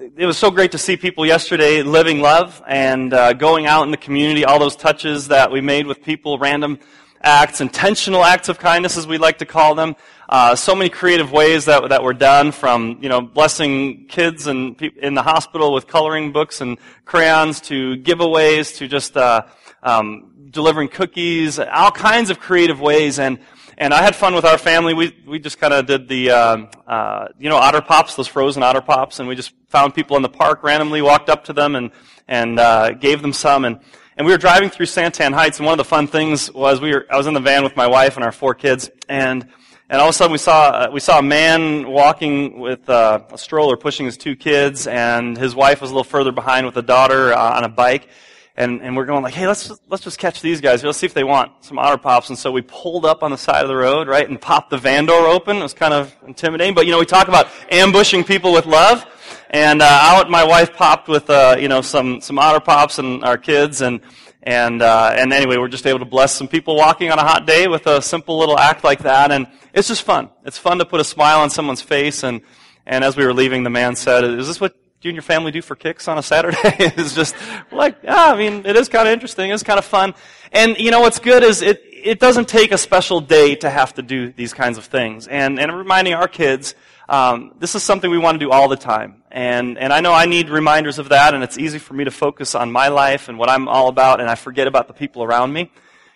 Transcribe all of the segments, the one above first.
it was so great to see people yesterday living love and uh, going out in the community, all those touches that we made with people, random acts, intentional acts of kindness, as we like to call them. Uh, so many creative ways that, that were done from, you know, blessing kids and in the hospital with coloring books and crayons to giveaways to just uh, um, delivering cookies, all kinds of creative ways. And and I had fun with our family. We we just kind of did the uh, uh, you know otter pops, those frozen otter pops, and we just found people in the park randomly, walked up to them, and and uh, gave them some. And and we were driving through San Tan Heights, and one of the fun things was we were I was in the van with my wife and our four kids, and and all of a sudden we saw uh, we saw a man walking with uh, a stroller, pushing his two kids, and his wife was a little further behind with a daughter uh, on a bike and, and we're going like, hey, let's just, let's just catch these guys. Let's see if they want some otter pops. And so we pulled up on the side of the road, right, and popped the van door open. It was kind of intimidating, but you know, we talk about ambushing people with love. And uh, out, my wife popped with uh, you know some some otter pops and our kids, and and uh, and anyway, we're just able to bless some people walking on a hot day with a simple little act like that, and it's just fun. It's fun to put a smile on someone's face, and and as we were leaving, the man said, "Is this what you and your family do for kicks on a Saturday? it's just like, yeah, I mean, it is kind of interesting. It's kind of fun. And, you know, what's good is it, it doesn't take a special day to have to do these kinds of things. And, and reminding our kids, um, this is something we want to do all the time. And, and I know I need reminders of that, and it's easy for me to focus on my life and what I'm all about, and I forget about the people around me.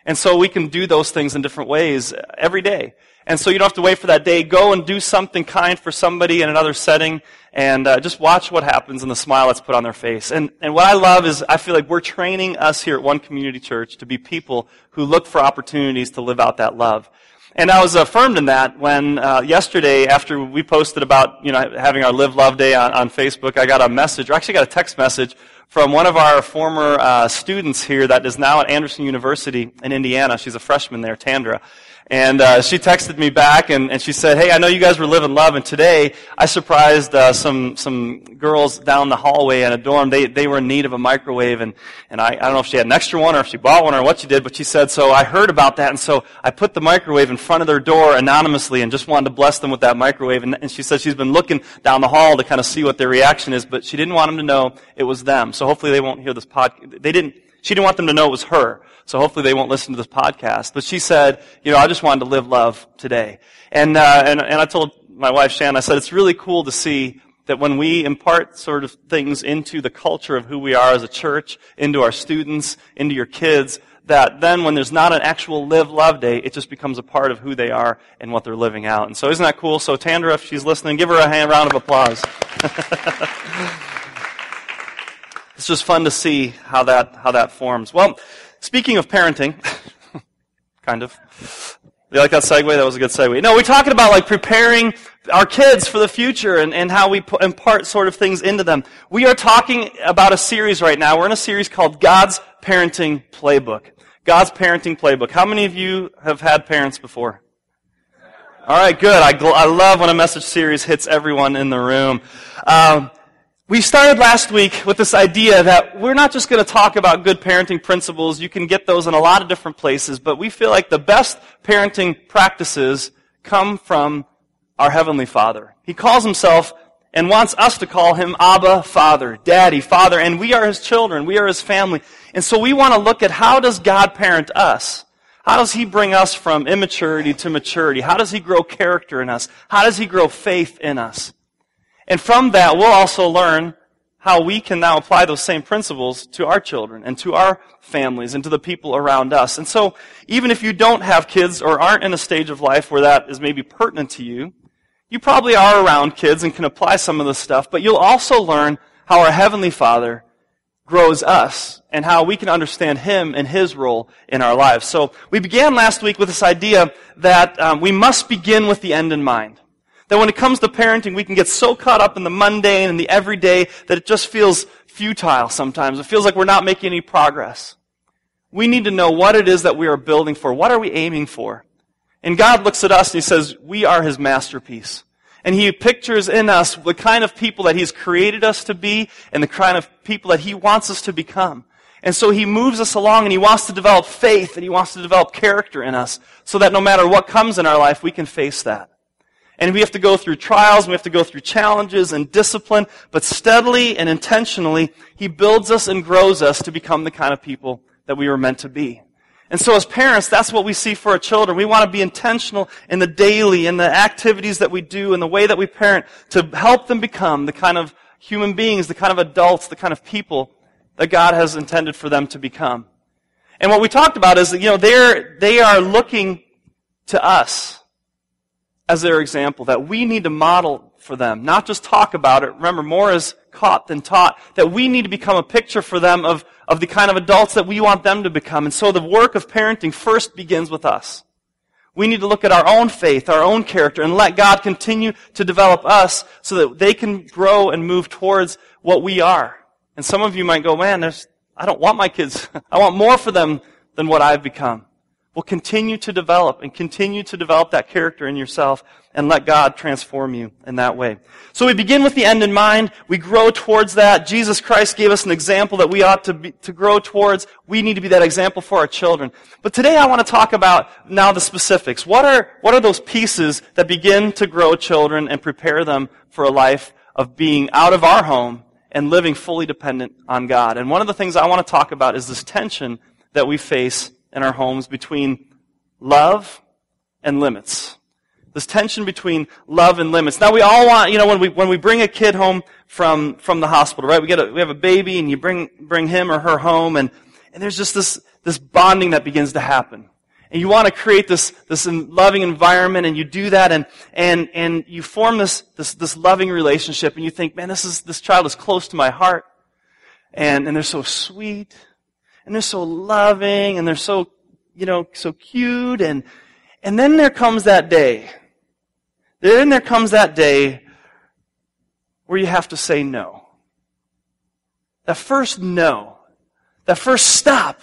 And so we can do those things in different ways every day. And so you don't have to wait for that day. Go and do something kind for somebody in another setting and uh, just watch what happens and the smile that's put on their face. And, and what I love is I feel like we're training us here at One Community Church to be people who look for opportunities to live out that love. And I was affirmed in that when uh, yesterday, after we posted about you know having our Live Love Day on, on Facebook, I got a message, or actually got a text message from one of our former uh, students here that is now at Anderson University in Indiana. She's a freshman there, Tandra. And uh, she texted me back and, and she said, "Hey, I know you guys were living love, and today I surprised uh, some some girls down the hallway in a dorm. They they were in need of a microwave, and and I, I don't know if she had an extra one or if she bought one or what she did, but she said so. I heard about that, and so I put the microwave in front of their door anonymously and just wanted to bless them with that microwave. And, and she said she's been looking down the hall to kind of see what their reaction is, but she didn't want them to know it was them. So hopefully they won't hear this podcast. They didn't. She didn't want them to know it was her. So hopefully they won't listen to this podcast. But she said, you know, I just wanted to live love today. And, uh, and, and I told my wife Shannon, I said, it's really cool to see that when we impart sort of things into the culture of who we are as a church, into our students, into your kids, that then when there's not an actual live love day, it just becomes a part of who they are and what they're living out. And so isn't that cool? So Tandra, if she's listening, give her a hand, round of applause. it's just fun to see how that, how that forms. Well, Speaking of parenting, kind of. You like that segue? That was a good segue. No, we're talking about like preparing our kids for the future and, and how we impart sort of things into them. We are talking about a series right now. We're in a series called God's Parenting Playbook. God's Parenting Playbook. How many of you have had parents before? All right, good. I, gl- I love when a message series hits everyone in the room. Um, we started last week with this idea that we're not just going to talk about good parenting principles. You can get those in a lot of different places, but we feel like the best parenting practices come from our Heavenly Father. He calls himself and wants us to call him Abba, Father, Daddy, Father, and we are his children. We are his family. And so we want to look at how does God parent us? How does he bring us from immaturity to maturity? How does he grow character in us? How does he grow faith in us? And from that, we'll also learn how we can now apply those same principles to our children and to our families and to the people around us. And so, even if you don't have kids or aren't in a stage of life where that is maybe pertinent to you, you probably are around kids and can apply some of this stuff, but you'll also learn how our Heavenly Father grows us and how we can understand Him and His role in our lives. So, we began last week with this idea that um, we must begin with the end in mind. That when it comes to parenting, we can get so caught up in the mundane and the everyday that it just feels futile sometimes. It feels like we're not making any progress. We need to know what it is that we are building for. What are we aiming for? And God looks at us and He says, we are His masterpiece. And He pictures in us the kind of people that He's created us to be and the kind of people that He wants us to become. And so He moves us along and He wants to develop faith and He wants to develop character in us so that no matter what comes in our life, we can face that. And we have to go through trials, we have to go through challenges and discipline, but steadily and intentionally, He builds us and grows us to become the kind of people that we were meant to be. And so as parents, that's what we see for our children. We want to be intentional in the daily, in the activities that we do, in the way that we parent, to help them become the kind of human beings, the kind of adults, the kind of people that God has intended for them to become. And what we talked about is that, you know, they're, they are looking to us as their example, that we need to model for them, not just talk about it. Remember, more is caught than taught, that we need to become a picture for them of, of the kind of adults that we want them to become. And so the work of parenting first begins with us. We need to look at our own faith, our own character, and let God continue to develop us so that they can grow and move towards what we are. And some of you might go, man, there's, I don't want my kids. I want more for them than what I've become. Well, continue to develop and continue to develop that character in yourself and let God transform you in that way. So we begin with the end in mind. We grow towards that. Jesus Christ gave us an example that we ought to be, to grow towards. We need to be that example for our children. But today I want to talk about now the specifics. What are, what are those pieces that begin to grow children and prepare them for a life of being out of our home and living fully dependent on God. And one of the things I want to talk about is this tension that we face in our homes between love and limits. This tension between love and limits. Now we all want, you know, when we, when we bring a kid home from, from the hospital, right? We get a, we have a baby and you bring, bring him or her home and, and there's just this, this bonding that begins to happen and you want to create this, this loving environment and you do that and, and, and you form this, this, this loving relationship and you think, man, this is, this child is close to my heart. And, and they're so sweet and they're so loving and they're so, you know, so cute and, and then there comes that day. Then there comes that day where you have to say no. That first no. That first stop.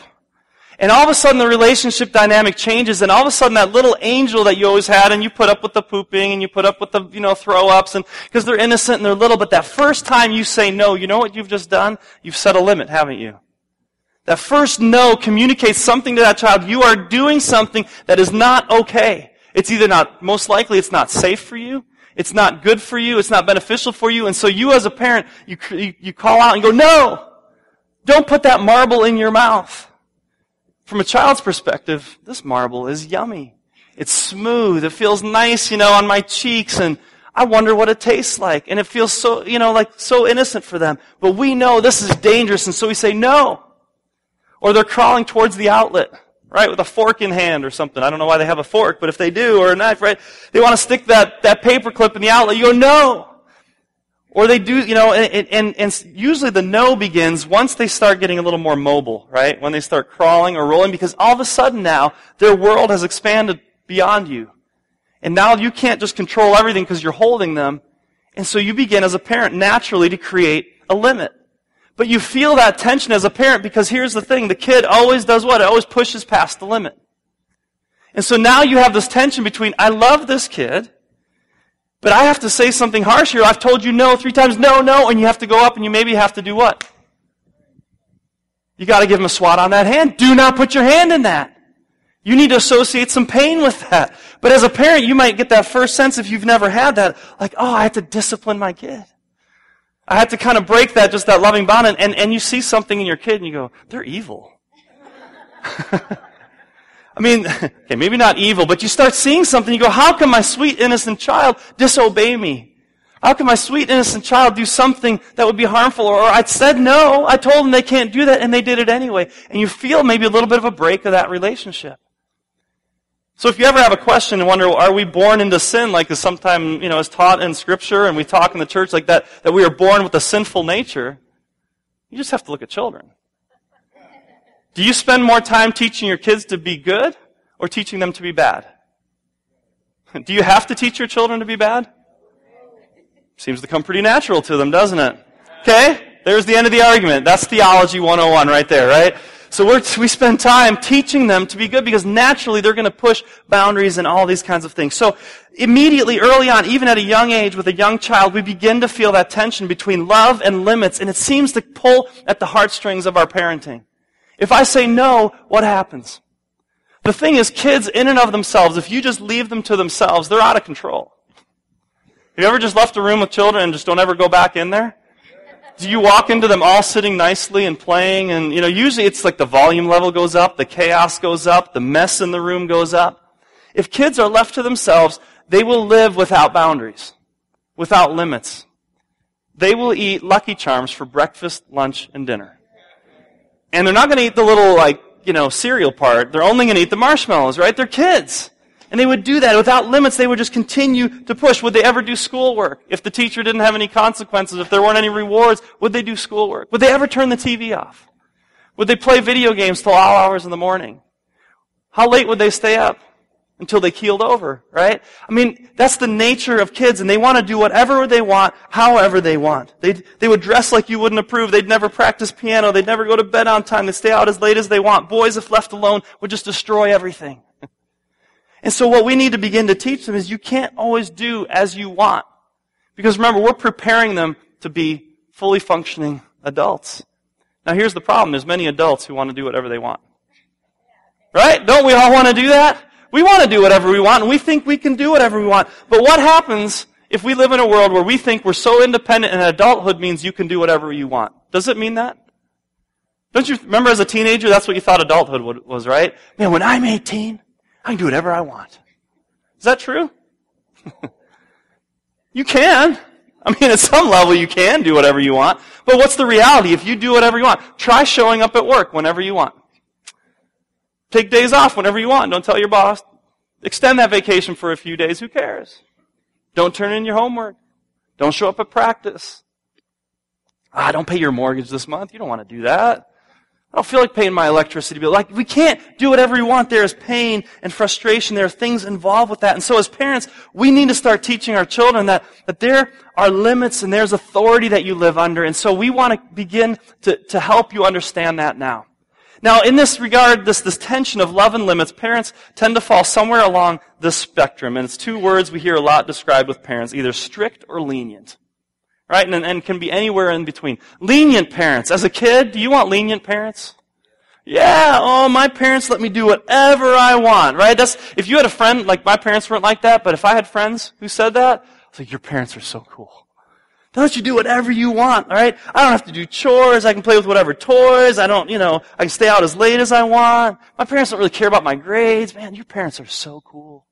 And all of a sudden the relationship dynamic changes and all of a sudden that little angel that you always had and you put up with the pooping and you put up with the, you know, throw ups and, because they're innocent and they're little, but that first time you say no, you know what you've just done? You've set a limit, haven't you? That first no communicates something to that child. You are doing something that is not okay. It's either not, most likely it's not safe for you. It's not good for you. It's not beneficial for you. And so you as a parent, you, you call out and go, no! Don't put that marble in your mouth. From a child's perspective, this marble is yummy. It's smooth. It feels nice, you know, on my cheeks and I wonder what it tastes like. And it feels so, you know, like so innocent for them. But we know this is dangerous and so we say no. Or they're crawling towards the outlet, right, with a fork in hand or something. I don't know why they have a fork, but if they do, or a knife, right, they want to stick that, that paper clip in the outlet. You go, no. Or they do, you know, and, and, and usually the no begins once they start getting a little more mobile, right? When they start crawling or rolling, because all of a sudden now, their world has expanded beyond you. And now you can't just control everything because you're holding them. And so you begin as a parent naturally to create a limit. But you feel that tension as a parent because here's the thing, the kid always does what? It always pushes past the limit. And so now you have this tension between, I love this kid, but I have to say something harsh here. I've told you no three times, no, no, and you have to go up and you maybe have to do what? You gotta give him a swat on that hand. Do not put your hand in that. You need to associate some pain with that. But as a parent, you might get that first sense if you've never had that, like, oh, I have to discipline my kid. I had to kind of break that, just that loving bond, and, and, and you see something in your kid and you go, they're evil. I mean, okay, maybe not evil, but you start seeing something, you go, how can my sweet innocent child disobey me? How can my sweet innocent child do something that would be harmful? Or I said no, I told them they can't do that, and they did it anyway. And you feel maybe a little bit of a break of that relationship. So if you ever have a question and wonder, are we born into sin like is sometimes, you know, is taught in scripture and we talk in the church like that, that we are born with a sinful nature, you just have to look at children. Do you spend more time teaching your kids to be good or teaching them to be bad? Do you have to teach your children to be bad? Seems to come pretty natural to them, doesn't it? Okay? There's the end of the argument. That's theology 101 right there, right? So we spend time teaching them to be good because naturally they're going to push boundaries and all these kinds of things. So immediately, early on, even at a young age with a young child, we begin to feel that tension between love and limits and it seems to pull at the heartstrings of our parenting. If I say no, what happens? The thing is, kids in and of themselves, if you just leave them to themselves, they're out of control. Have you ever just left a room with children and just don't ever go back in there? Do you walk into them all sitting nicely and playing? And, you know, usually it's like the volume level goes up, the chaos goes up, the mess in the room goes up. If kids are left to themselves, they will live without boundaries, without limits. They will eat Lucky Charms for breakfast, lunch, and dinner. And they're not going to eat the little, like, you know, cereal part. They're only going to eat the marshmallows, right? They're kids. And they would do that without limits. They would just continue to push. Would they ever do schoolwork? If the teacher didn't have any consequences, if there weren't any rewards, would they do schoolwork? Would they ever turn the TV off? Would they play video games till all hours in the morning? How late would they stay up? Until they keeled over, right? I mean, that's the nature of kids, and they want to do whatever they want, however they want. they they would dress like you wouldn't approve. They'd never practice piano. They'd never go to bed on time. They'd stay out as late as they want. Boys, if left alone, would just destroy everything. And so what we need to begin to teach them is you can't always do as you want. Because remember, we're preparing them to be fully functioning adults. Now here's the problem. There's many adults who want to do whatever they want. Right? Don't we all want to do that? We want to do whatever we want and we think we can do whatever we want. But what happens if we live in a world where we think we're so independent and adulthood means you can do whatever you want? Does it mean that? Don't you remember as a teenager, that's what you thought adulthood was, right? Man, when I'm 18, I can do whatever I want. Is that true? you can. I mean, at some level, you can do whatever you want. But what's the reality? If you do whatever you want, try showing up at work whenever you want. Take days off whenever you want. Don't tell your boss. Extend that vacation for a few days. Who cares? Don't turn in your homework. Don't show up at practice. Ah, don't pay your mortgage this month. You don't want to do that. I don't feel like paying my electricity bill. Like, we can't do whatever we want. There is pain and frustration. There are things involved with that. And so as parents, we need to start teaching our children that, that there are limits and there's authority that you live under. And so we want to begin to, to help you understand that now. Now, in this regard, this, this tension of love and limits, parents tend to fall somewhere along this spectrum. And it's two words we hear a lot described with parents, either strict or lenient right? And, and can be anywhere in between. Lenient parents. As a kid, do you want lenient parents? Yeah, oh, my parents let me do whatever I want, right? That's, if you had a friend, like my parents weren't like that, but if I had friends who said that, I was like, your parents are so cool. They let you do whatever you want, alright? I don't have to do chores, I can play with whatever toys, I don't, you know, I can stay out as late as I want. My parents don't really care about my grades. Man, your parents are so cool.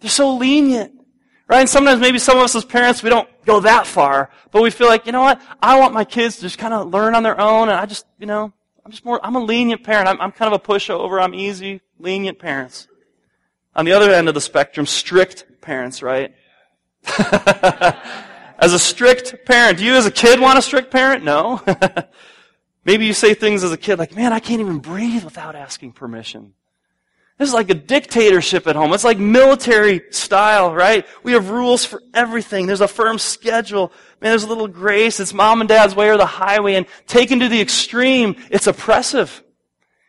They're so lenient. Right? And sometimes maybe some of us as parents, we don't go that far, but we feel like, you know what? I want my kids to just kind of learn on their own, and I just, you know, I'm just more, I'm a lenient parent. I'm, I'm kind of a pushover. I'm easy, lenient parents. On the other end of the spectrum, strict parents, right? as a strict parent, do you as a kid want a strict parent? No. Maybe you say things as a kid like, man, I can't even breathe without asking permission. This is like a dictatorship at home. It's like military style, right? We have rules for everything. There's a firm schedule. Man, there's a little grace. It's mom and dad's way or the highway. And taken to the extreme, it's oppressive.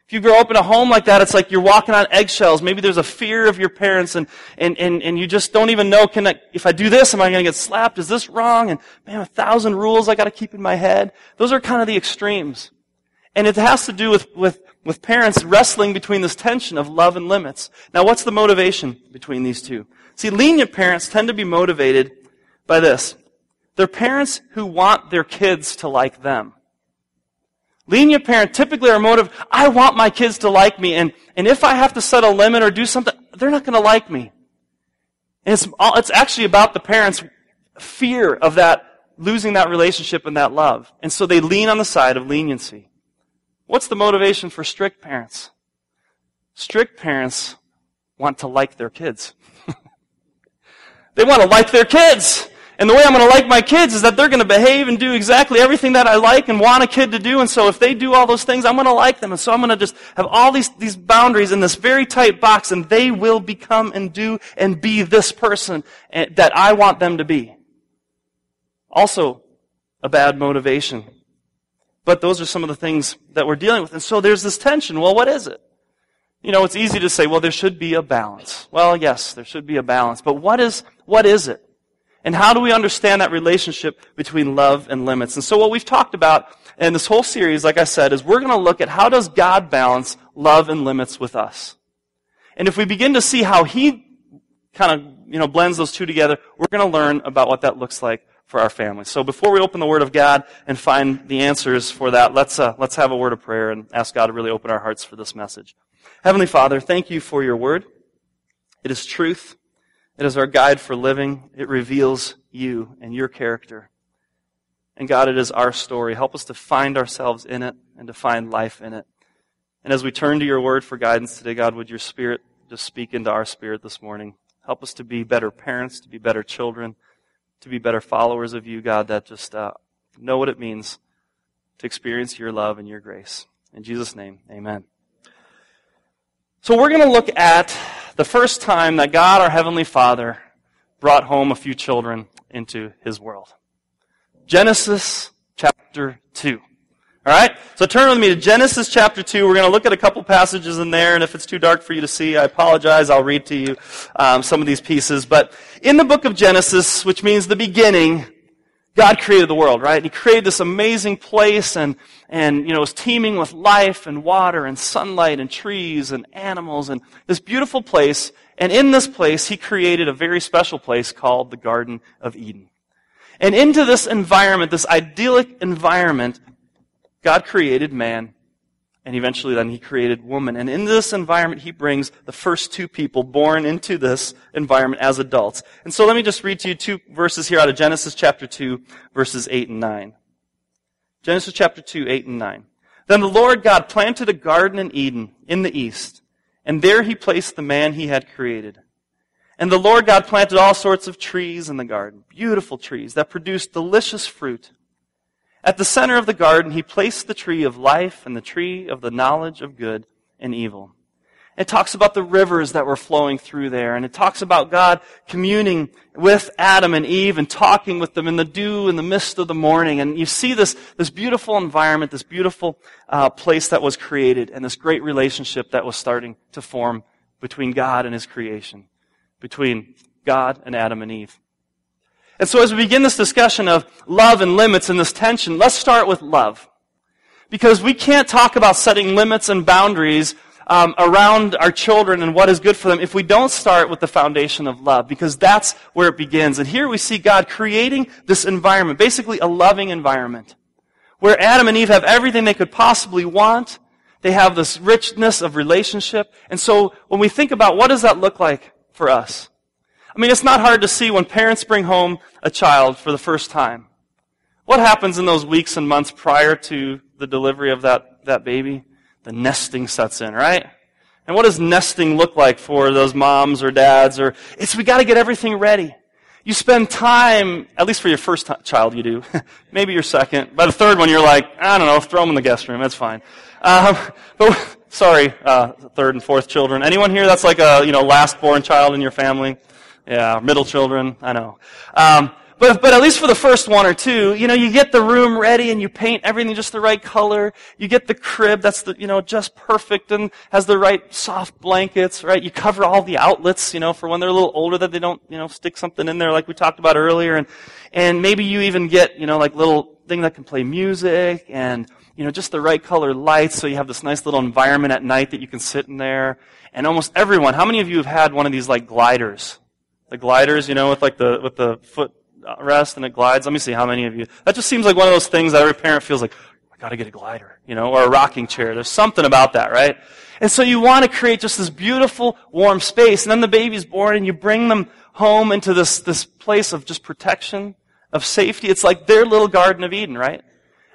If you grow up in a home like that, it's like you're walking on eggshells. Maybe there's a fear of your parents and, and, and, and you just don't even know, can I, if I do this, am I going to get slapped? Is this wrong? And man, a thousand rules I got to keep in my head. Those are kind of the extremes. And it has to do with, with with parents wrestling between this tension of love and limits. Now, what's the motivation between these two? See, lenient parents tend to be motivated by this. They're parents who want their kids to like them. Lenient parents typically are motivated, I want my kids to like me, and, and if I have to set a limit or do something, they're not going to like me. And it's, all, it's actually about the parents' fear of that, losing that relationship and that love. And so they lean on the side of leniency. What's the motivation for strict parents? Strict parents want to like their kids. they want to like their kids. And the way I'm going to like my kids is that they're going to behave and do exactly everything that I like and want a kid to do. And so if they do all those things, I'm going to like them. And so I'm going to just have all these, these boundaries in this very tight box and they will become and do and be this person eh, that I want them to be. Also, a bad motivation. But those are some of the things that we're dealing with. And so there's this tension. Well, what is it? You know, it's easy to say, well, there should be a balance. Well, yes, there should be a balance. But what is, what is it? And how do we understand that relationship between love and limits? And so what we've talked about in this whole series, like I said, is we're going to look at how does God balance love and limits with us? And if we begin to see how He kind of, you know, blends those two together, we're going to learn about what that looks like for our family. So before we open the Word of God and find the answers for that, let's, uh, let's have a word of prayer and ask God to really open our hearts for this message. Heavenly Father, thank you for your Word. It is truth. It is our guide for living. It reveals you and your character. And God, it is our story. Help us to find ourselves in it and to find life in it. And as we turn to your word for guidance today, God, would your spirit just speak into our spirit this morning? Help us to be better parents, to be better children, to be better followers of you, God, that just uh, know what it means to experience your love and your grace. In Jesus' name, amen. So we're going to look at the first time that God, our Heavenly Father, brought home a few children into His world. Genesis chapter 2. All right? So turn with me to Genesis chapter 2. We're going to look at a couple passages in there, and if it's too dark for you to see, I apologize. I'll read to you um, some of these pieces. But in the book of Genesis, which means the beginning, God created the world, right? He created this amazing place and, and, you know, it was teeming with life and water and sunlight and trees and animals and this beautiful place. And in this place, He created a very special place called the Garden of Eden. And into this environment, this idyllic environment, God created man, and eventually then he created woman. And in this environment, he brings the first two people born into this environment as adults. And so let me just read to you two verses here out of Genesis chapter 2, verses 8 and 9. Genesis chapter 2, 8 and 9. Then the Lord God planted a garden in Eden in the east, and there he placed the man he had created. And the Lord God planted all sorts of trees in the garden, beautiful trees that produced delicious fruit. At the center of the garden, he placed the tree of life and the tree of the knowledge of good and evil. It talks about the rivers that were flowing through there, and it talks about God communing with Adam and Eve and talking with them in the dew and the mist of the morning. And you see this, this beautiful environment, this beautiful uh, place that was created, and this great relationship that was starting to form between God and His creation, between God and Adam and Eve. And so as we begin this discussion of love and limits and this tension, let's start with love. Because we can't talk about setting limits and boundaries um, around our children and what is good for them if we don't start with the foundation of love, because that's where it begins. And here we see God creating this environment, basically a loving environment, where Adam and Eve have everything they could possibly want. They have this richness of relationship. And so when we think about what does that look like for us? I mean, it's not hard to see when parents bring home a child for the first time. What happens in those weeks and months prior to the delivery of that, that baby? The nesting sets in, right? And what does nesting look like for those moms or dads? Or it's we got to get everything ready. You spend time, at least for your first t- child, you do. Maybe your second. By the third one, you're like, I don't know, throw them in the guest room. That's fine. Um, but sorry, uh, third and fourth children. Anyone here that's like a you know last born child in your family? Yeah, middle children, I know. Um, but, but at least for the first one or two, you know, you get the room ready and you paint everything just the right color. You get the crib that's the, you know, just perfect and has the right soft blankets, right? You cover all the outlets, you know, for when they're a little older that they don't, you know, stick something in there like we talked about earlier. And, and maybe you even get, you know, like little thing that can play music and, you know, just the right color lights so you have this nice little environment at night that you can sit in there. And almost everyone, how many of you have had one of these like gliders? The gliders, you know, with like the, with the foot rest and it glides. Let me see how many of you. That just seems like one of those things that every parent feels like, I gotta get a glider, you know, or a rocking chair. There's something about that, right? And so you want to create just this beautiful, warm space. And then the baby's born and you bring them home into this, this place of just protection, of safety. It's like their little Garden of Eden, right?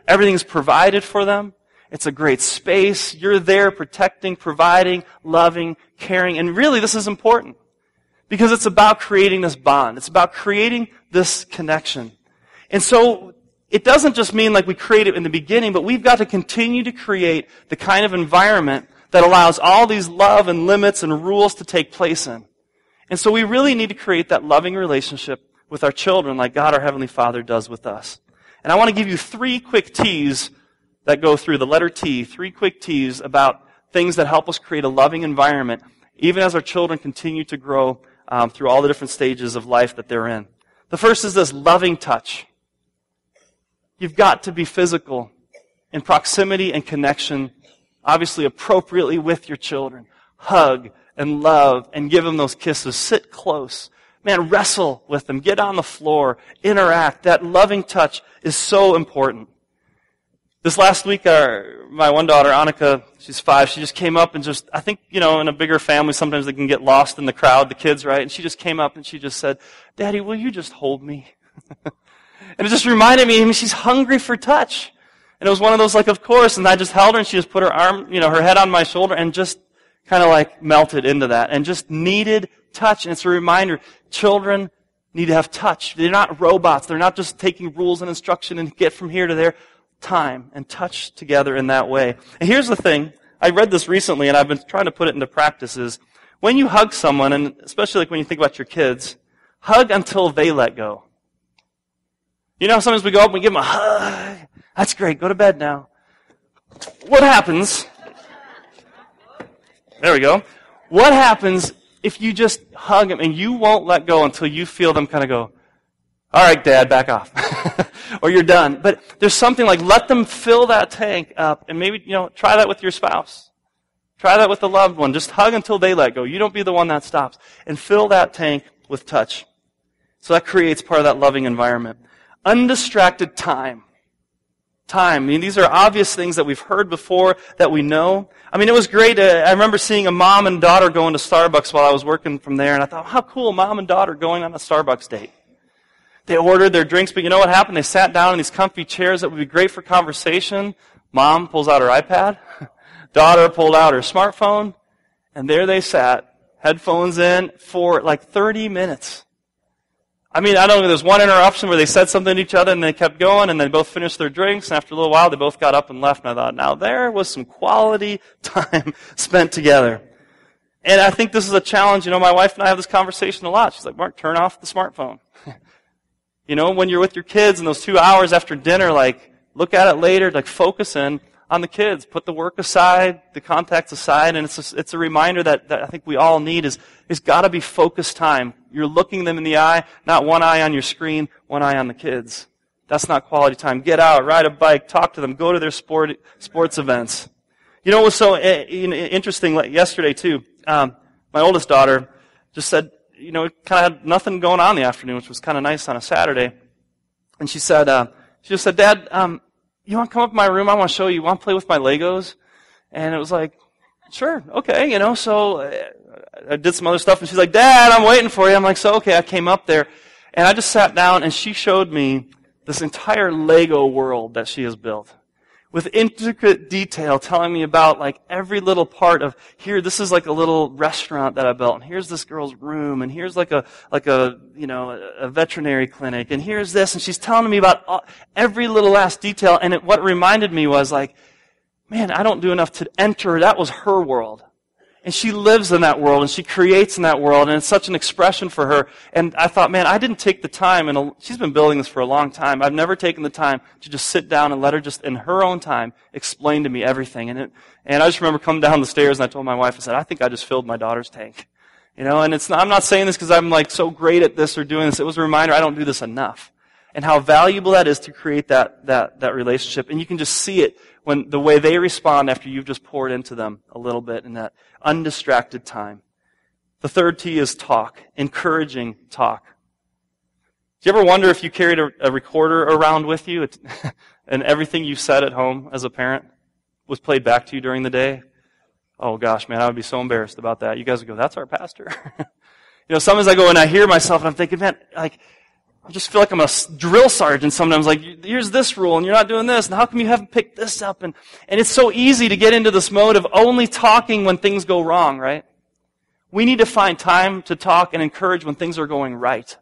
Everything's provided for them. It's a great space. You're there protecting, providing, loving, caring. And really, this is important. Because it's about creating this bond. It's about creating this connection. And so it doesn't just mean like we create it in the beginning, but we've got to continue to create the kind of environment that allows all these love and limits and rules to take place in. And so we really need to create that loving relationship with our children like God our Heavenly Father does with us. And I want to give you three quick T's that go through the letter T, three quick T's about things that help us create a loving environment even as our children continue to grow um, through all the different stages of life that they're in. The first is this loving touch. You've got to be physical in proximity and connection, obviously appropriately with your children. Hug, and love and give them those kisses. Sit close. Man, wrestle with them. Get on the floor. Interact. That loving touch is so important. This last week, our, my one daughter, Annika, she's five, she just came up and just, I think, you know, in a bigger family, sometimes they can get lost in the crowd, the kids, right? And she just came up and she just said, Daddy, will you just hold me? and it just reminded me, I mean, she's hungry for touch. And it was one of those like, of course, and I just held her and she just put her arm, you know, her head on my shoulder and just kind of like melted into that and just needed touch. And it's a reminder, children need to have touch. They're not robots. They're not just taking rules and instruction and get from here to there. Time and touch together in that way. And here's the thing. I read this recently and I've been trying to put it into practice is when you hug someone, and especially like when you think about your kids, hug until they let go. You know, sometimes we go up and we give them a hug. That's great. Go to bed now. What happens? There we go. What happens if you just hug them and you won't let go until you feel them kind of go, all right, dad, back off. or you're done. But there's something like let them fill that tank up and maybe, you know, try that with your spouse. Try that with the loved one. Just hug until they let go. You don't be the one that stops. And fill that tank with touch. So that creates part of that loving environment. Undistracted time time. I mean, these are obvious things that we've heard before, that we know. I mean, it was great. Uh, I remember seeing a mom and daughter going to Starbucks while I was working from there, and I thought, how cool, mom and daughter going on a Starbucks date. They ordered their drinks, but you know what happened? They sat down in these comfy chairs that would be great for conversation. Mom pulls out her iPad. daughter pulled out her smartphone, and there they sat, headphones in, for like 30 minutes. I mean, I don't know, there's one interruption where they said something to each other and they kept going and they both finished their drinks and after a little while they both got up and left and I thought, now there was some quality time spent together. And I think this is a challenge. You know, my wife and I have this conversation a lot. She's like, Mark, turn off the smartphone. You know, when you're with your kids and those two hours after dinner, like, look at it later, like focus in on the kids. Put the work aside, the contacts aside, and it's a, it's a reminder that, that I think we all need is, is gotta be focused time. You're looking them in the eye, not one eye on your screen, one eye on the kids. That's not quality time. Get out, ride a bike, talk to them, go to their sport, sports events. You know what was so eh, interesting yesterday too? Um, my oldest daughter just said, you know, kind of had nothing going on in the afternoon, which was kind of nice on a Saturday. And she said, uh, she just said, Dad, um, you want to come up to my room? I want to show you. you want to play with my Legos? And it was like, sure, okay, you know, so uh, I did some other stuff and she's like, Dad, I'm waiting for you. I'm like, so okay, I came up there and I just sat down and she showed me this entire Lego world that she has built with intricate detail telling me about like every little part of here this is like a little restaurant that I built and here's this girl's room and here's like a like a you know a veterinary clinic and here's this and she's telling me about all, every little last detail and it, what reminded me was like man I don't do enough to enter that was her world and she lives in that world and she creates in that world and it's such an expression for her. And I thought, man, I didn't take the time and she's been building this for a long time. I've never taken the time to just sit down and let her just in her own time explain to me everything. And it, and I just remember coming down the stairs and I told my wife, I said, I think I just filled my daughter's tank. You know, and it's not, I'm not saying this because I'm like so great at this or doing this. It was a reminder I don't do this enough. And how valuable that is to create that, that, that relationship. And you can just see it when the way they respond after you've just poured into them a little bit in that undistracted time. The third T is talk, encouraging talk. Do you ever wonder if you carried a, a recorder around with you and everything you said at home as a parent was played back to you during the day? Oh gosh, man, I would be so embarrassed about that. You guys would go, that's our pastor. you know, sometimes I go and I hear myself and I'm thinking, man, like, I just feel like I'm a drill sergeant sometimes, like, here's this rule, and you're not doing this, and how come you haven't picked this up? And, and it's so easy to get into this mode of only talking when things go wrong, right? We need to find time to talk and encourage when things are going right.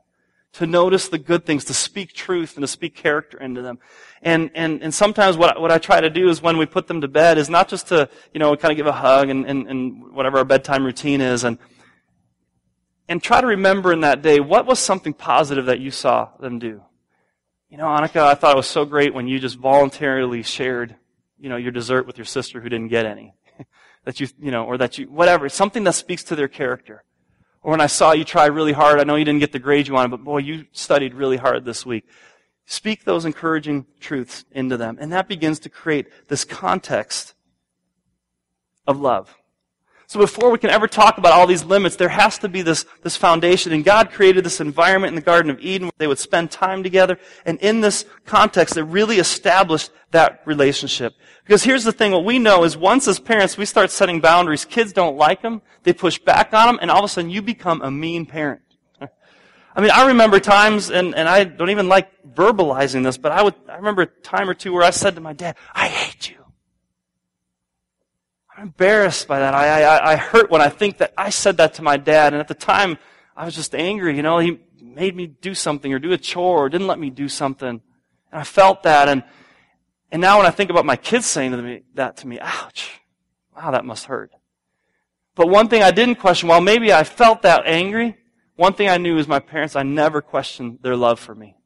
To notice the good things, to speak truth and to speak character into them. And, and, and sometimes what, what I try to do is when we put them to bed is not just to, you know, kind of give a hug and, and, and whatever our bedtime routine is and, and try to remember in that day what was something positive that you saw them do. You know, Annika, I thought it was so great when you just voluntarily shared, you know, your dessert with your sister who didn't get any. that you, you know, or that you, whatever, something that speaks to their character. Or when I saw you try really hard, I know you didn't get the grade you wanted, but boy, you studied really hard this week. Speak those encouraging truths into them. And that begins to create this context of love. So before we can ever talk about all these limits, there has to be this, this foundation. And God created this environment in the Garden of Eden where they would spend time together. And in this context, it really established that relationship. Because here's the thing, what we know is once as parents we start setting boundaries, kids don't like them, they push back on them, and all of a sudden you become a mean parent. I mean, I remember times, and, and I don't even like verbalizing this, but I would, I remember a time or two where I said to my dad, I hate you. I'm embarrassed by that. I, I, I hurt when I think that I said that to my dad, and at the time, I was just angry, you know, he made me do something or do a chore or didn't let me do something. And I felt that, and, and now when I think about my kids saying to me, that to me, ouch, wow, that must hurt. But one thing I didn't question, while maybe I felt that angry, one thing I knew is my parents, I never questioned their love for me.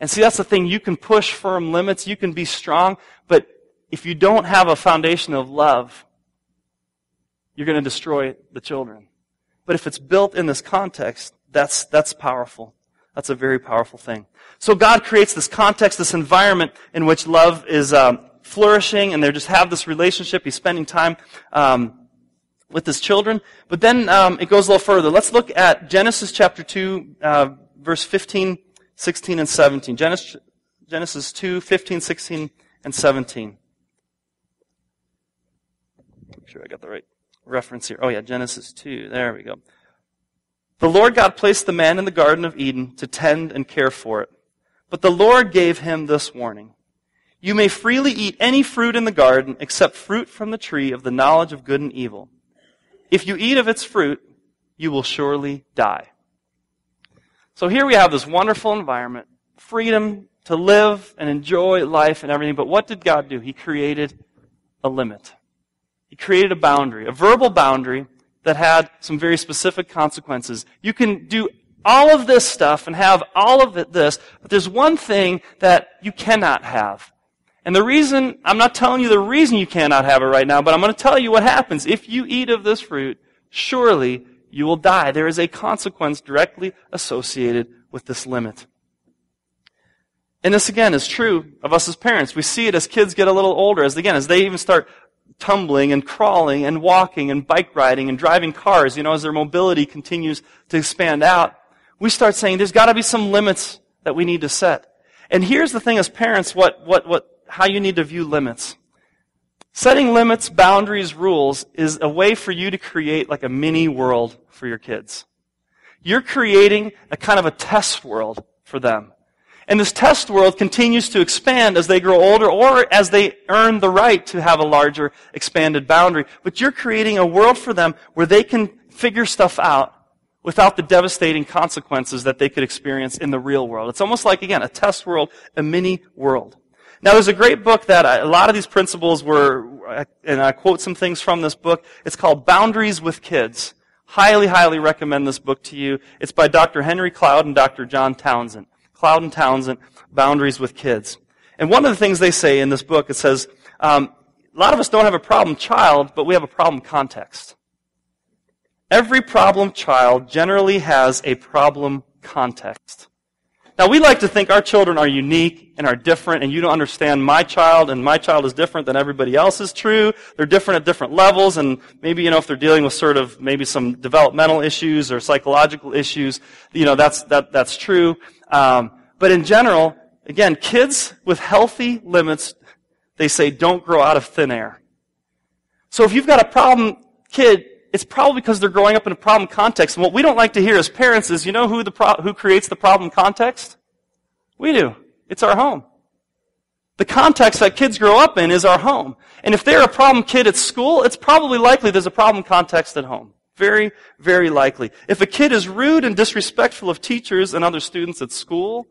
And see, that's the thing. You can push firm limits. You can be strong. But if you don't have a foundation of love, you're going to destroy the children. But if it's built in this context, that's, that's powerful. That's a very powerful thing. So God creates this context, this environment in which love is um, flourishing, and they just have this relationship. He's spending time um, with his children. But then um, it goes a little further. Let's look at Genesis chapter 2, uh, verse 15, 16, and 17. Genesis, Genesis 2, 15, 16, and 17. Make sure I got the right reference here. Oh, yeah, Genesis 2. There we go. The Lord God placed the man in the Garden of Eden to tend and care for it. But the Lord gave him this warning. You may freely eat any fruit in the garden except fruit from the tree of the knowledge of good and evil. If you eat of its fruit, you will surely die. So here we have this wonderful environment, freedom to live and enjoy life and everything. But what did God do? He created a limit. He created a boundary, a verbal boundary that had some very specific consequences. You can do all of this stuff and have all of it this, but there's one thing that you cannot have. And the reason, I'm not telling you the reason you cannot have it right now, but I'm going to tell you what happens. If you eat of this fruit, surely you will die. There is a consequence directly associated with this limit. And this again is true of us as parents. We see it as kids get a little older, as again, as they even start tumbling and crawling and walking and bike riding and driving cars, you know, as their mobility continues to expand out, we start saying there's got to be some limits that we need to set. And here's the thing as parents, what, what, what how you need to view limits. Setting limits, boundaries, rules is a way for you to create like a mini world for your kids. You're creating a kind of a test world for them. And this test world continues to expand as they grow older or as they earn the right to have a larger expanded boundary. But you're creating a world for them where they can figure stuff out without the devastating consequences that they could experience in the real world. It's almost like, again, a test world, a mini world. Now, there's a great book that I, a lot of these principles were, and I quote some things from this book. It's called Boundaries with Kids. Highly, highly recommend this book to you. It's by Dr. Henry Cloud and Dr. John Townsend. Cloud and Townsend, Boundaries with Kids. And one of the things they say in this book, it says, um, a lot of us don't have a problem child, but we have a problem context. Every problem child generally has a problem context. Now, we like to think our children are unique and are different, and you don't understand my child, and my child is different than everybody else is true. They're different at different levels, and maybe, you know, if they're dealing with sort of maybe some developmental issues or psychological issues, you know, that's, that, that's true. Um, but in general, again, kids with healthy limits, they say don't grow out of thin air. So if you've got a problem kid, it's probably because they're growing up in a problem context. And what we don't like to hear as parents is, you know who the pro- who creates the problem context? We do. It's our home. The context that kids grow up in is our home. And if they're a problem kid at school, it's probably likely there's a problem context at home. Very, very likely. If a kid is rude and disrespectful of teachers and other students at school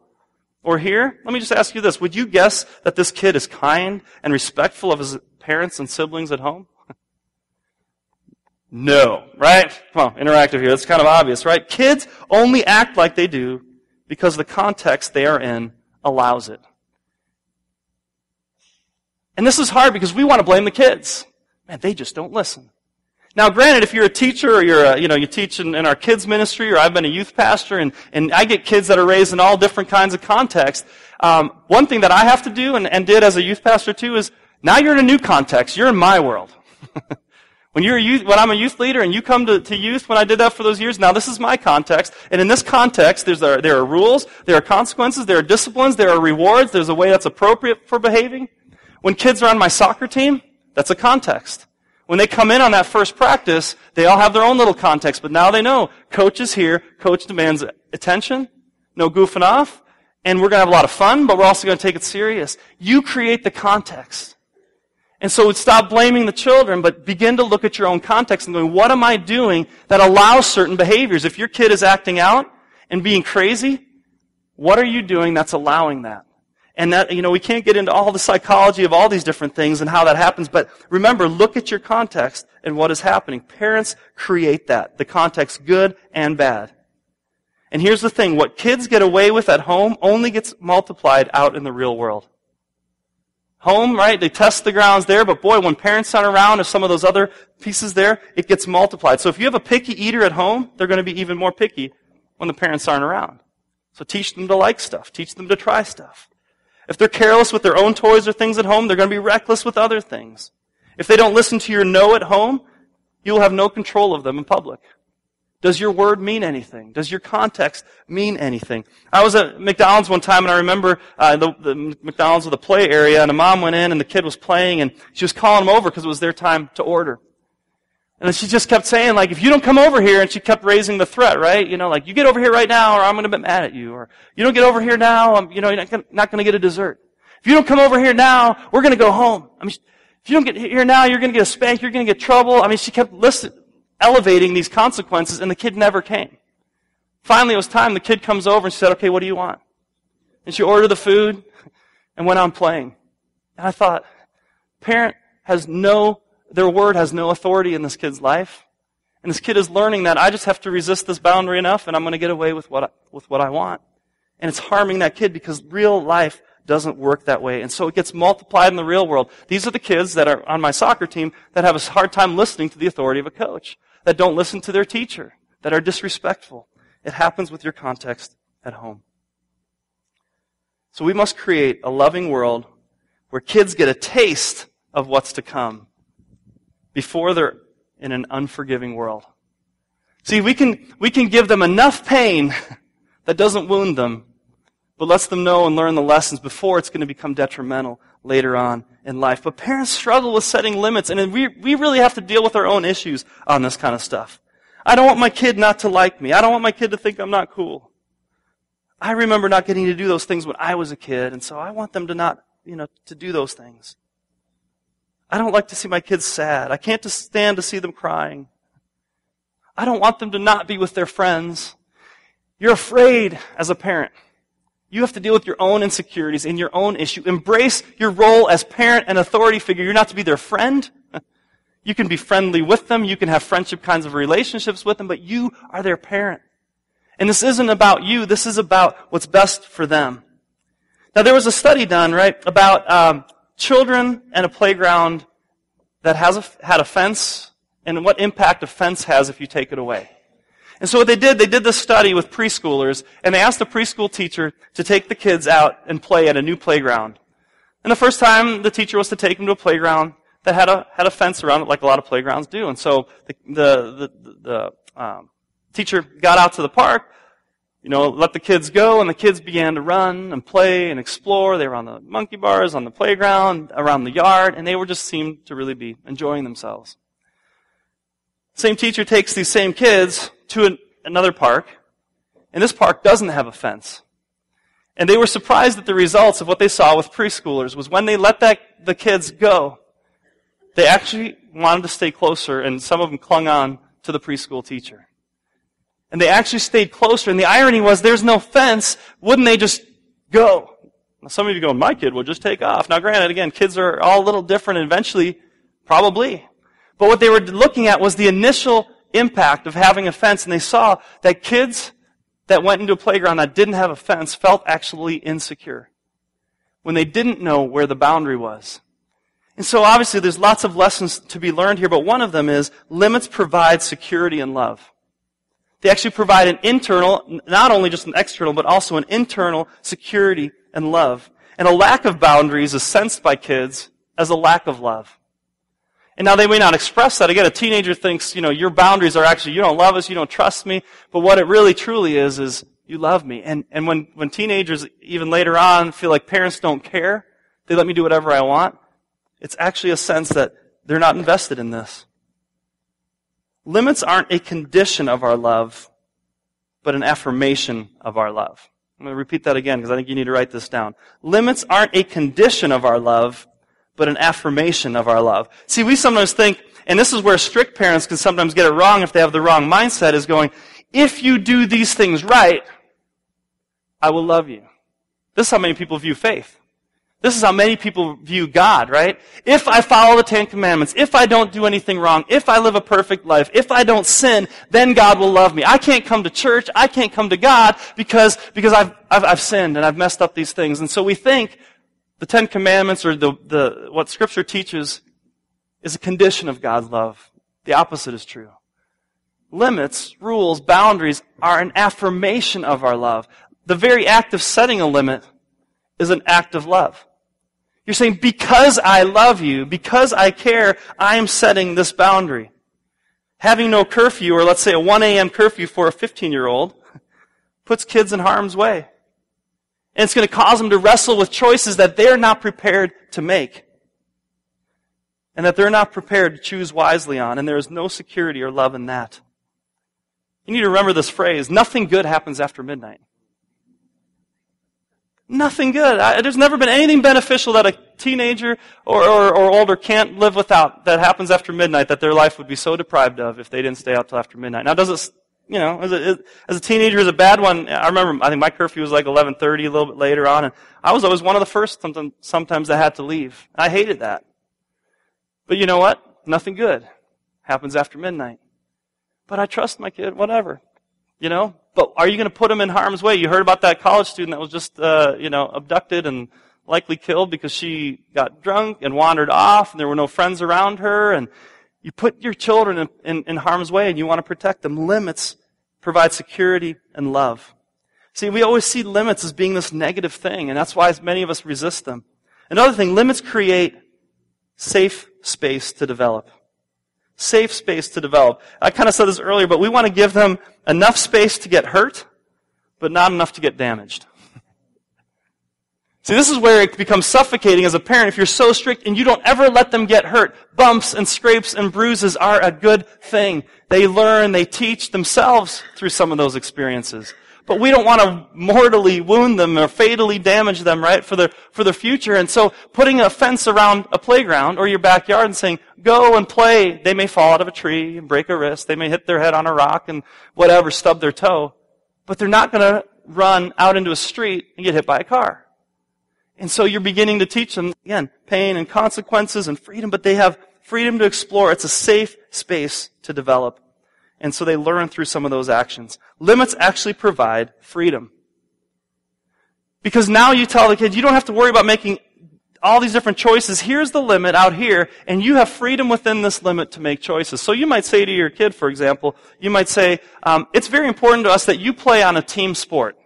or here, let me just ask you this. Would you guess that this kid is kind and respectful of his parents and siblings at home? No, right? Come on, interactive here. That's kind of obvious, right? Kids only act like they do because the context they are in allows it. And this is hard because we want to blame the kids. Man, they just don't listen. Now, granted, if you're a teacher or you're a, you know, you teach in, in, our kids ministry or I've been a youth pastor and, and I get kids that are raised in all different kinds of contexts, um, one thing that I have to do and, and did as a youth pastor too is now you're in a new context. You're in my world. When you're a youth, when I'm a youth leader and you come to, to youth, when I did that for those years, now this is my context. And in this context, a, there are rules, there are consequences, there are disciplines, there are rewards, there's a way that's appropriate for behaving. When kids are on my soccer team, that's a context. When they come in on that first practice, they all have their own little context, but now they know coach is here, coach demands attention, no goofing off, and we're going to have a lot of fun, but we're also going to take it serious. You create the context. And so stop blaming the children, but begin to look at your own context and going, what am I doing that allows certain behaviors? If your kid is acting out and being crazy, what are you doing that's allowing that? And that, you know, we can't get into all the psychology of all these different things and how that happens, but remember, look at your context and what is happening. Parents create that. The context, good and bad. And here's the thing, what kids get away with at home only gets multiplied out in the real world home, right? They test the grounds there, but boy, when parents aren't around or some of those other pieces there, it gets multiplied. So if you have a picky eater at home, they're going to be even more picky when the parents aren't around. So teach them to like stuff. Teach them to try stuff. If they're careless with their own toys or things at home, they're going to be reckless with other things. If they don't listen to your no at home, you'll have no control of them in public. Does your word mean anything? Does your context mean anything? I was at McDonald's one time and I remember uh, the, the McDonald's with a play area and a mom went in and the kid was playing and she was calling him over because it was their time to order. And then she just kept saying, like, if you don't come over here, and she kept raising the threat, right? You know, like, you get over here right now, or I'm going to be mad at you. Or, you don't get over here now, I'm, you know, you're not going to get a dessert. If you don't come over here now, we're going to go home. I mean, if you don't get here now, you're going to get a spank, you're going to get trouble. I mean, she kept listening, elevating these consequences, and the kid never came. Finally, it was time. The kid comes over and said, okay, what do you want? And she ordered the food and went on playing. And I thought, parent has no, their word has no authority in this kid's life. And this kid is learning that I just have to resist this boundary enough and I'm going to get away with what I, with what I want. And it's harming that kid because real life doesn't work that way. And so it gets multiplied in the real world. These are the kids that are on my soccer team that have a hard time listening to the authority of a coach that don't listen to their teacher, that are disrespectful. It happens with your context at home. So we must create a loving world where kids get a taste of what's to come before they're in an unforgiving world. See, we can, we can give them enough pain that doesn't wound them, but lets them know and learn the lessons before it's going to become detrimental later on in life. But parents struggle with setting limits, and we, we really have to deal with our own issues on this kind of stuff. I don't want my kid not to like me. I don't want my kid to think I'm not cool. I remember not getting to do those things when I was a kid, and so I want them to not, you know, to do those things. I don't like to see my kids sad. I can't stand to see them crying. I don't want them to not be with their friends. You're afraid as a parent. You have to deal with your own insecurities and your own issue. Embrace your role as parent and authority figure. You're not to be their friend. You can be friendly with them. You can have friendship kinds of relationships with them, but you are their parent. And this isn't about you. This is about what's best for them. Now, there was a study done, right, about um, children and a playground that has a, had a fence and what impact a fence has if you take it away. And so what they did, they did this study with preschoolers, and they asked the preschool teacher to take the kids out and play at a new playground. And the first time the teacher was to take them to a playground that had a, had a fence around it like a lot of playgrounds do. And so the, the, the, the um, teacher got out to the park, you know, let the kids go, and the kids began to run and play and explore. They were on the monkey bars, on the playground, around the yard, and they were just seemed to really be enjoying themselves. Same teacher takes these same kids to an, another park, and this park doesn't have a fence. And they were surprised at the results of what they saw with preschoolers was when they let that, the kids go, they actually wanted to stay closer, and some of them clung on to the preschool teacher. And they actually stayed closer, and the irony was there's no fence, wouldn't they just go? Now, some of you go, my kid will just take off. Now granted, again, kids are all a little different, and eventually, probably. But what they were looking at was the initial impact of having a fence, and they saw that kids that went into a playground that didn't have a fence felt actually insecure when they didn't know where the boundary was. And so obviously there's lots of lessons to be learned here, but one of them is limits provide security and love. They actually provide an internal, not only just an external, but also an internal security and love. And a lack of boundaries is sensed by kids as a lack of love. And now they may not express that. Again, a teenager thinks, you know, your boundaries are actually, you don't love us, you don't trust me. But what it really truly is, is you love me. And, and when, when teenagers, even later on, feel like parents don't care, they let me do whatever I want, it's actually a sense that they're not invested in this. Limits aren't a condition of our love, but an affirmation of our love. I'm going to repeat that again because I think you need to write this down. Limits aren't a condition of our love, but an affirmation of our love. See, we sometimes think, and this is where strict parents can sometimes get it wrong if they have the wrong mindset, is going, if you do these things right, I will love you. This is how many people view faith. This is how many people view God, right? If I follow the Ten Commandments, if I don't do anything wrong, if I live a perfect life, if I don't sin, then God will love me. I can't come to church, I can't come to God because, because I've, I've, I've sinned and I've messed up these things. And so we think the Ten Commandments or the, the, what Scripture teaches is a condition of God's love. The opposite is true. Limits, rules, boundaries are an affirmation of our love. The very act of setting a limit is an act of love. You're saying, because I love you, because I care, I am setting this boundary. Having no curfew, or let's say a 1 a.m. curfew for a 15 year old, puts kids in harm's way. And it's going to cause them to wrestle with choices that they're not prepared to make. And that they're not prepared to choose wisely on. And there is no security or love in that. You need to remember this phrase nothing good happens after midnight. Nothing good. I, there's never been anything beneficial that a teenager or, or, or, older can't live without that happens after midnight that their life would be so deprived of if they didn't stay out till after midnight. Now, does it, you know, as a, as a teenager, is a bad one. I remember, I think my curfew was like 11:30, a little bit later on, and I was always one of the first. Sometimes, sometimes I had to leave. I hated that. But you know what? Nothing good happens after midnight. But I trust my kid. Whatever. You know, but are you going to put him in harm's way? You heard about that college student that was just, uh, you know, abducted and likely killed because she got drunk and wandered off and there were no friends around her and you put your children in, in, in harm's way and you want to protect them. Limits provide security and love. See, we always see limits as being this negative thing and that's why many of us resist them. Another thing, limits create safe space to develop safe space to develop. I kind of said this earlier, but we want to give them enough space to get hurt, but not enough to get damaged. See, this is where it becomes suffocating as a parent if you're so strict and you don't ever let them get hurt. Bumps and scrapes and bruises are a good thing. They learn, they teach themselves through some of those experiences. But we don't want to mortally wound them or fatally damage them, right, for their, for their future. And so putting a fence around a playground or your backyard and saying, go and play, they may fall out of a tree and break a wrist. They may hit their head on a rock and whatever, stub their toe. But they're not going to run out into a street and get hit by a car. And so you're beginning to teach them, again, pain and consequences and freedom, but they have freedom to explore. It's a safe space to develop. And so they learn through some of those actions. Limits actually provide freedom. Because now you tell the kids, you don't have to worry about making all these different choices. Here's the limit out here, and you have freedom within this limit to make choices. So you might say to your kid, for example, you might say, um, it's very important to us that you play on a team sport.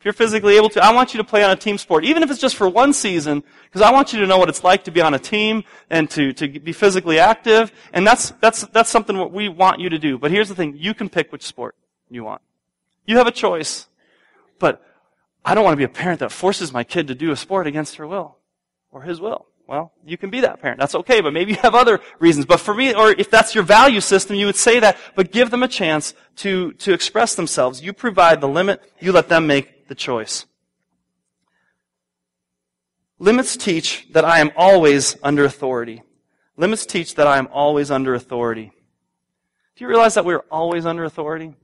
If you're physically able to, I want you to play on a team sport, even if it's just for one season, because I want you to know what it's like to be on a team and to, to be physically active. And that's, that's, that's something what we want you to do. But here's the thing. You can pick which sport you want. You have a choice. But I don't want to be a parent that forces my kid to do a sport against her will or his will. Well, you can be that parent. That's okay, but maybe you have other reasons. But for me, or if that's your value system, you would say that, but give them a chance to, to express themselves. You provide the limit, you let them make the choice. Limits teach that I am always under authority. Limits teach that I am always under authority. Do you realize that we're always under authority?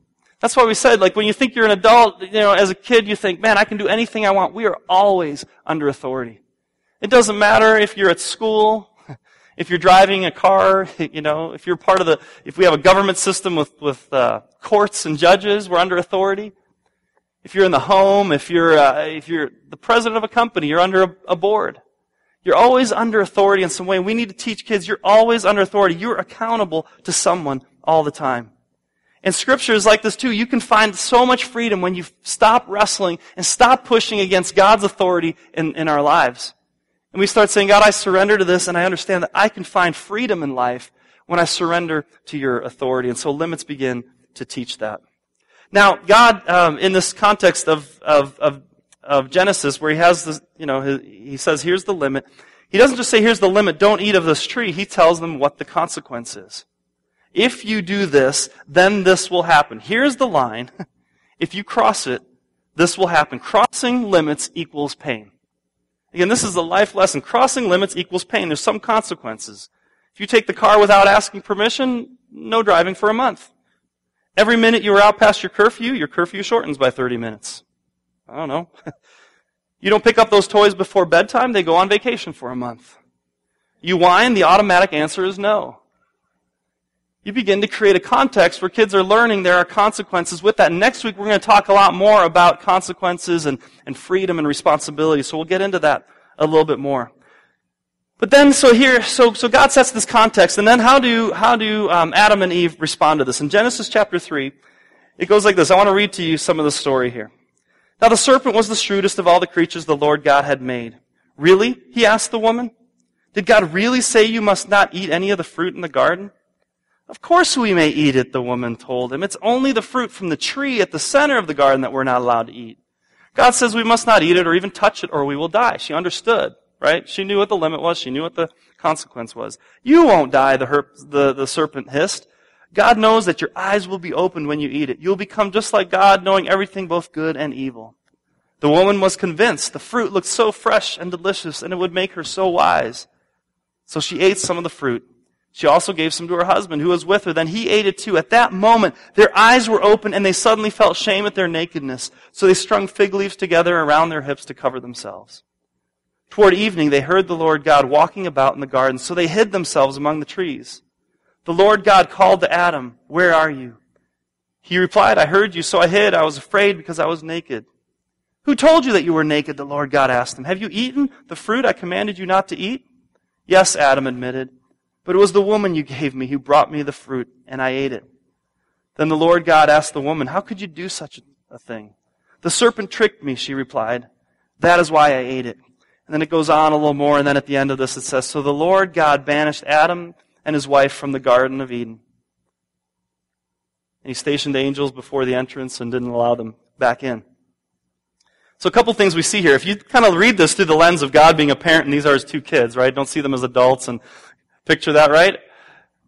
That's why we said, like, when you think you're an adult, you know, as a kid, you think, man, I can do anything I want. We are always under authority. It doesn't matter if you're at school, if you're driving a car, you know, if you're part of the, if we have a government system with, with uh, courts and judges, we're under authority if you're in the home, if you're, uh, if you're the president of a company, you're under a, a board. You're always under authority in some way. We need to teach kids you're always under authority. You're accountable to someone all the time. And scripture is like this too. You can find so much freedom when you stop wrestling and stop pushing against God's authority in, in our lives. And we start saying, God, I surrender to this and I understand that I can find freedom in life when I surrender to your authority. And so limits begin to teach that. Now, God, um, in this context of, of, of, of, Genesis, where he has this, you know, his, he says, here's the limit. He doesn't just say, here's the limit, don't eat of this tree. He tells them what the consequence is. If you do this, then this will happen. Here's the line. If you cross it, this will happen. Crossing limits equals pain. Again, this is a life lesson. Crossing limits equals pain. There's some consequences. If you take the car without asking permission, no driving for a month. Every minute you are out past your curfew, your curfew shortens by 30 minutes. I don't know. you don't pick up those toys before bedtime, they go on vacation for a month. You whine, the automatic answer is no. You begin to create a context where kids are learning there are consequences with that. Next week we're going to talk a lot more about consequences and, and freedom and responsibility. So we'll get into that a little bit more. But then, so here, so, so God sets this context, and then how do, how do um, Adam and Eve respond to this? In Genesis chapter 3, it goes like this. I want to read to you some of the story here. Now the serpent was the shrewdest of all the creatures the Lord God had made. Really? He asked the woman. Did God really say you must not eat any of the fruit in the garden? Of course we may eat it, the woman told him. It's only the fruit from the tree at the center of the garden that we're not allowed to eat. God says we must not eat it or even touch it or we will die. She understood right? She knew what the limit was. She knew what the consequence was. You won't die, the, herp, the, the serpent hissed. God knows that your eyes will be opened when you eat it. You'll become just like God, knowing everything both good and evil. The woman was convinced the fruit looked so fresh and delicious and it would make her so wise. So she ate some of the fruit. She also gave some to her husband who was with her. Then he ate it too. At that moment, their eyes were open and they suddenly felt shame at their nakedness. So they strung fig leaves together around their hips to cover themselves. Toward evening, they heard the Lord God walking about in the garden, so they hid themselves among the trees. The Lord God called to Adam, Where are you? He replied, I heard you, so I hid. I was afraid because I was naked. Who told you that you were naked? The Lord God asked him. Have you eaten the fruit I commanded you not to eat? Yes, Adam admitted. But it was the woman you gave me who brought me the fruit, and I ate it. Then the Lord God asked the woman, How could you do such a thing? The serpent tricked me, she replied. That is why I ate it. And then it goes on a little more, and then at the end of this it says, So the Lord God banished Adam and his wife from the Garden of Eden. And he stationed angels before the entrance and didn't allow them back in. So a couple things we see here. If you kind of read this through the lens of God being a parent and these are his two kids, right? Don't see them as adults and picture that, right?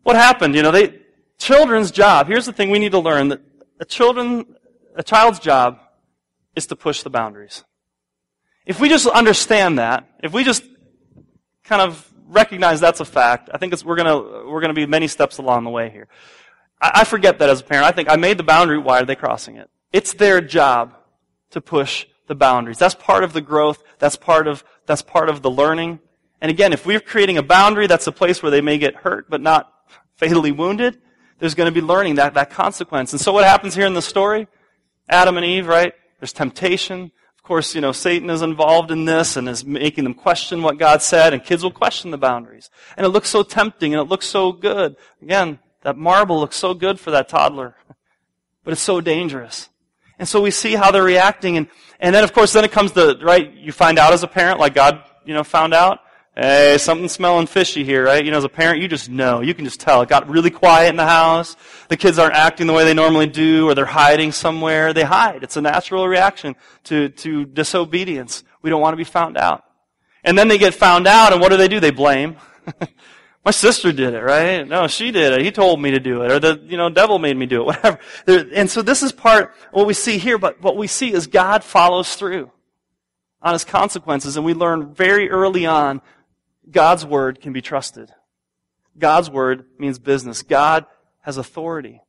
What happened? You know, they, children's job, here's the thing we need to learn that a children, a child's job is to push the boundaries. If we just understand that, if we just kind of recognize that's a fact, I think we're gonna we're gonna be many steps along the way here. I, I forget that as a parent. I think I made the boundary. Why are they crossing it? It's their job to push the boundaries. That's part of the growth. That's part of that's part of the learning. And again, if we're creating a boundary, that's a place where they may get hurt, but not fatally wounded. There's going to be learning that that consequence. And so what happens here in the story? Adam and Eve, right? There's temptation course, you know, Satan is involved in this and is making them question what God said, and kids will question the boundaries. And it looks so tempting and it looks so good. Again, that marble looks so good for that toddler, but it's so dangerous. And so we see how they're reacting, and, and then of course, then it comes to, right, you find out as a parent, like God, you know, found out, Hey, something's smelling fishy here, right? You know, as a parent, you just know. You can just tell. It got really quiet in the house. The kids aren't acting the way they normally do, or they're hiding somewhere. They hide. It's a natural reaction to, to disobedience. We don't want to be found out. And then they get found out, and what do they do? They blame. My sister did it, right? No, she did it. He told me to do it. Or the, you know, devil made me do it, whatever. And so this is part, what we see here, but what we see is God follows through on his consequences, and we learn very early on God's word can be trusted. God's word means business. God has authority.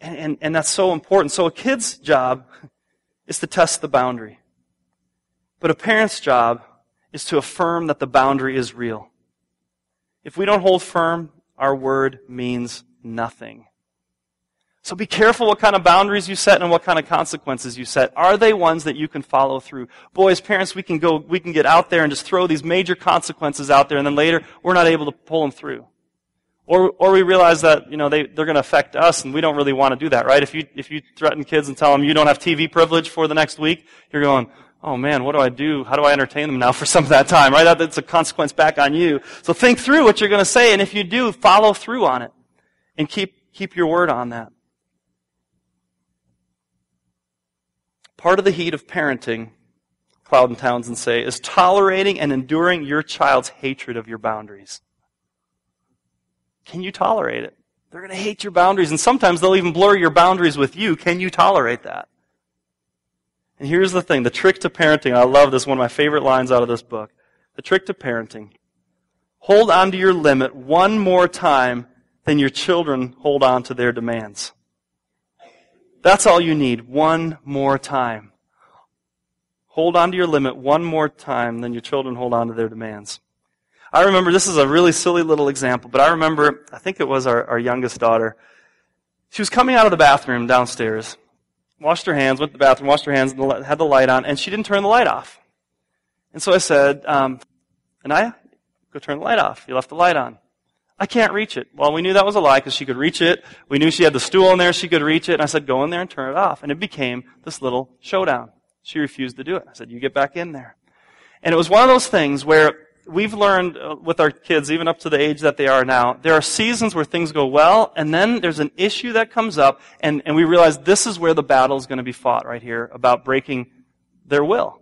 And, and, and that's so important. So a kid's job is to test the boundary. But a parent's job is to affirm that the boundary is real. If we don't hold firm, our word means nothing. So be careful what kind of boundaries you set and what kind of consequences you set. Are they ones that you can follow through? Boys, parents, we can go, we can get out there and just throw these major consequences out there and then later we're not able to pull them through. Or, or we realize that, you know, they, they're going to affect us and we don't really want to do that, right? If you, if you threaten kids and tell them you don't have TV privilege for the next week, you're going, oh man, what do I do? How do I entertain them now for some of that time, right? That's a consequence back on you. So think through what you're going to say, and if you do, follow through on it. And keep, keep your word on that. Part of the heat of parenting, Cloud and Townsend say, is tolerating and enduring your child's hatred of your boundaries. Can you tolerate it? They're going to hate your boundaries, and sometimes they'll even blur your boundaries with you. Can you tolerate that? And here's the thing the trick to parenting. I love this, one of my favorite lines out of this book. The trick to parenting. Hold on to your limit one more time than your children hold on to their demands. That's all you need, one more time. Hold on to your limit one more time than your children hold on to their demands. I remember, this is a really silly little example, but I remember, I think it was our, our youngest daughter. She was coming out of the bathroom downstairs, washed her hands, went to the bathroom, washed her hands, and had the light on, and she didn't turn the light off. And so I said, um, Anaya, go turn the light off. You left the light on. I can't reach it. Well, we knew that was a lie because she could reach it. We knew she had the stool in there. She could reach it. And I said, go in there and turn it off. And it became this little showdown. She refused to do it. I said, you get back in there. And it was one of those things where we've learned uh, with our kids, even up to the age that they are now, there are seasons where things go well, and then there's an issue that comes up, and, and we realize this is where the battle is going to be fought right here about breaking their will.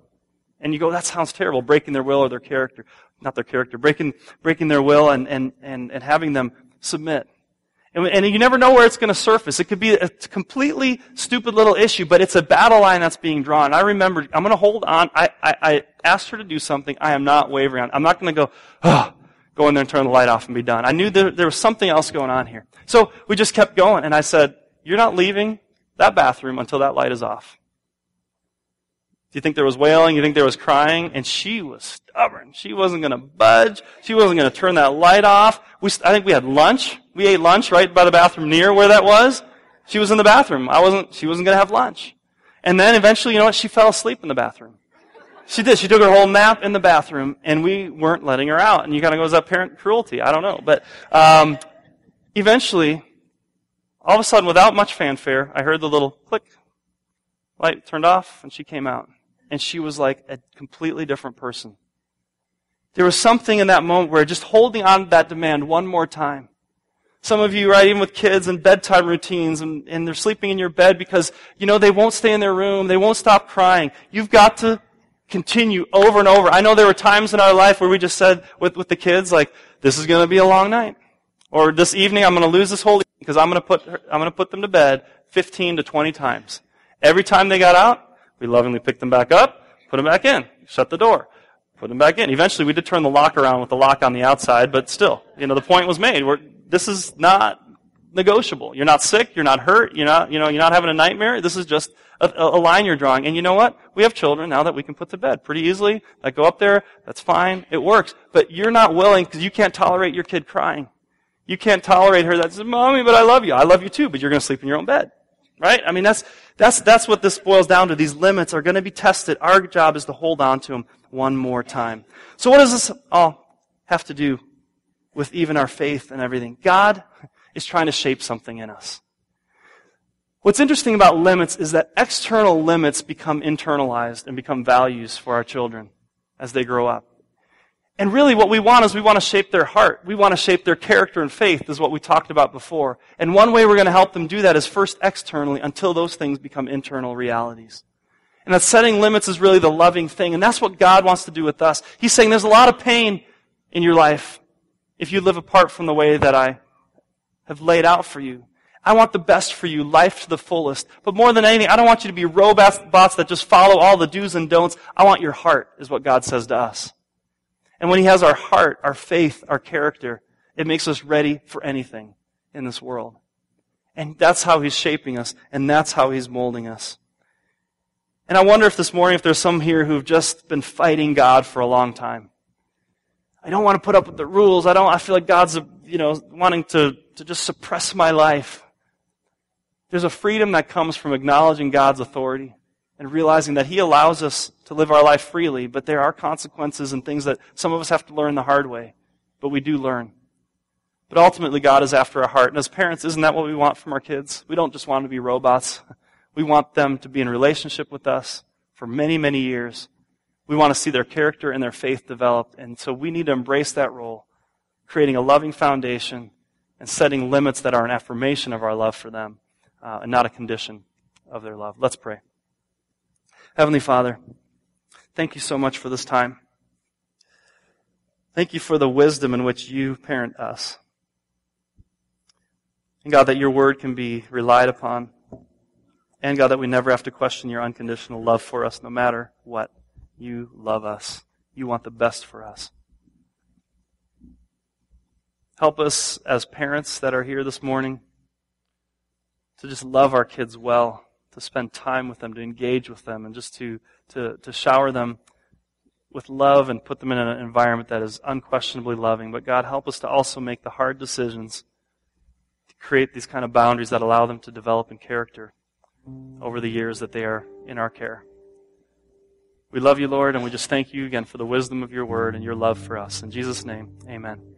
And you go, that sounds terrible, breaking their will or their character. Not their character, breaking, breaking their will and, and, and, and having them submit. And, and you never know where it's going to surface. It could be a completely stupid little issue, but it's a battle line that's being drawn. I remember, I'm going to hold on. I, I, I asked her to do something I am not wavering on. I'm not going to go, oh, go in there and turn the light off and be done. I knew there, there was something else going on here. So we just kept going, and I said, you're not leaving that bathroom until that light is off. Do you think there was wailing? You think there was crying? And she was stubborn. She wasn't going to budge. She wasn't going to turn that light off. We, I think we had lunch. We ate lunch right by the bathroom near where that was. She was in the bathroom. I wasn't, she wasn't going to have lunch. And then eventually, you know what? She fell asleep in the bathroom. She did. She took her whole nap in the bathroom, and we weren't letting her out. And you kind of go, is that parent cruelty? I don't know. But um, eventually, all of a sudden, without much fanfare, I heard the little click. Light turned off, and she came out and she was like a completely different person. There was something in that moment where just holding on to that demand one more time. Some of you, right, even with kids and bedtime routines, and, and they're sleeping in your bed because, you know, they won't stay in their room. They won't stop crying. You've got to continue over and over. I know there were times in our life where we just said with, with the kids, like, this is going to be a long night. Or this evening, I'm going to lose this whole evening because I'm going to put, I'm going to put them to bed 15 to 20 times. Every time they got out, we lovingly picked them back up, put them back in, shut the door, put them back in. Eventually, we did turn the lock around with the lock on the outside, but still, you know, the point was made. We're, this is not negotiable. You're not sick. You're not hurt. You're not, you know, you're not having a nightmare. This is just a, a, line you're drawing. And you know what? We have children now that we can put to bed pretty easily. That go up there. That's fine. It works. But you're not willing because you can't tolerate your kid crying. You can't tolerate her that says, "Mommy, but I love you. I love you too, but you're going to sleep in your own bed." Right? I mean, that's, that's, that's what this boils down to. These limits are going to be tested. Our job is to hold on to them one more time. So what does this all have to do with even our faith and everything? God is trying to shape something in us. What's interesting about limits is that external limits become internalized and become values for our children as they grow up. And really what we want is we want to shape their heart. We want to shape their character and faith is what we talked about before. And one way we're going to help them do that is first externally until those things become internal realities. And that setting limits is really the loving thing. And that's what God wants to do with us. He's saying there's a lot of pain in your life if you live apart from the way that I have laid out for you. I want the best for you, life to the fullest. But more than anything, I don't want you to be robots that just follow all the do's and don'ts. I want your heart, is what God says to us. And when He has our heart, our faith, our character, it makes us ready for anything in this world. And that's how He's shaping us, and that's how He's molding us. And I wonder if this morning, if there's some here who've just been fighting God for a long time. I don't want to put up with the rules. I don't, I feel like God's, you know, wanting to, to just suppress my life. There's a freedom that comes from acknowledging God's authority and realizing that He allows us to live our life freely, but there are consequences and things that some of us have to learn the hard way. But we do learn. But ultimately, God is after our heart. And as parents, isn't that what we want from our kids? We don't just want them to be robots. We want them to be in relationship with us for many, many years. We want to see their character and their faith developed. And so we need to embrace that role, creating a loving foundation and setting limits that are an affirmation of our love for them uh, and not a condition of their love. Let's pray. Heavenly Father, thank you so much for this time. Thank you for the wisdom in which you parent us. And God, that your word can be relied upon. And God, that we never have to question your unconditional love for us no matter what. You love us. You want the best for us. Help us as parents that are here this morning to just love our kids well, to spend time with them, to engage with them, and just to, to, to shower them with love and put them in an environment that is unquestionably loving. But God, help us to also make the hard decisions to create these kind of boundaries that allow them to develop in character over the years that they are in our care. We love you, Lord, and we just thank you again for the wisdom of your word and your love for us. In Jesus' name, amen.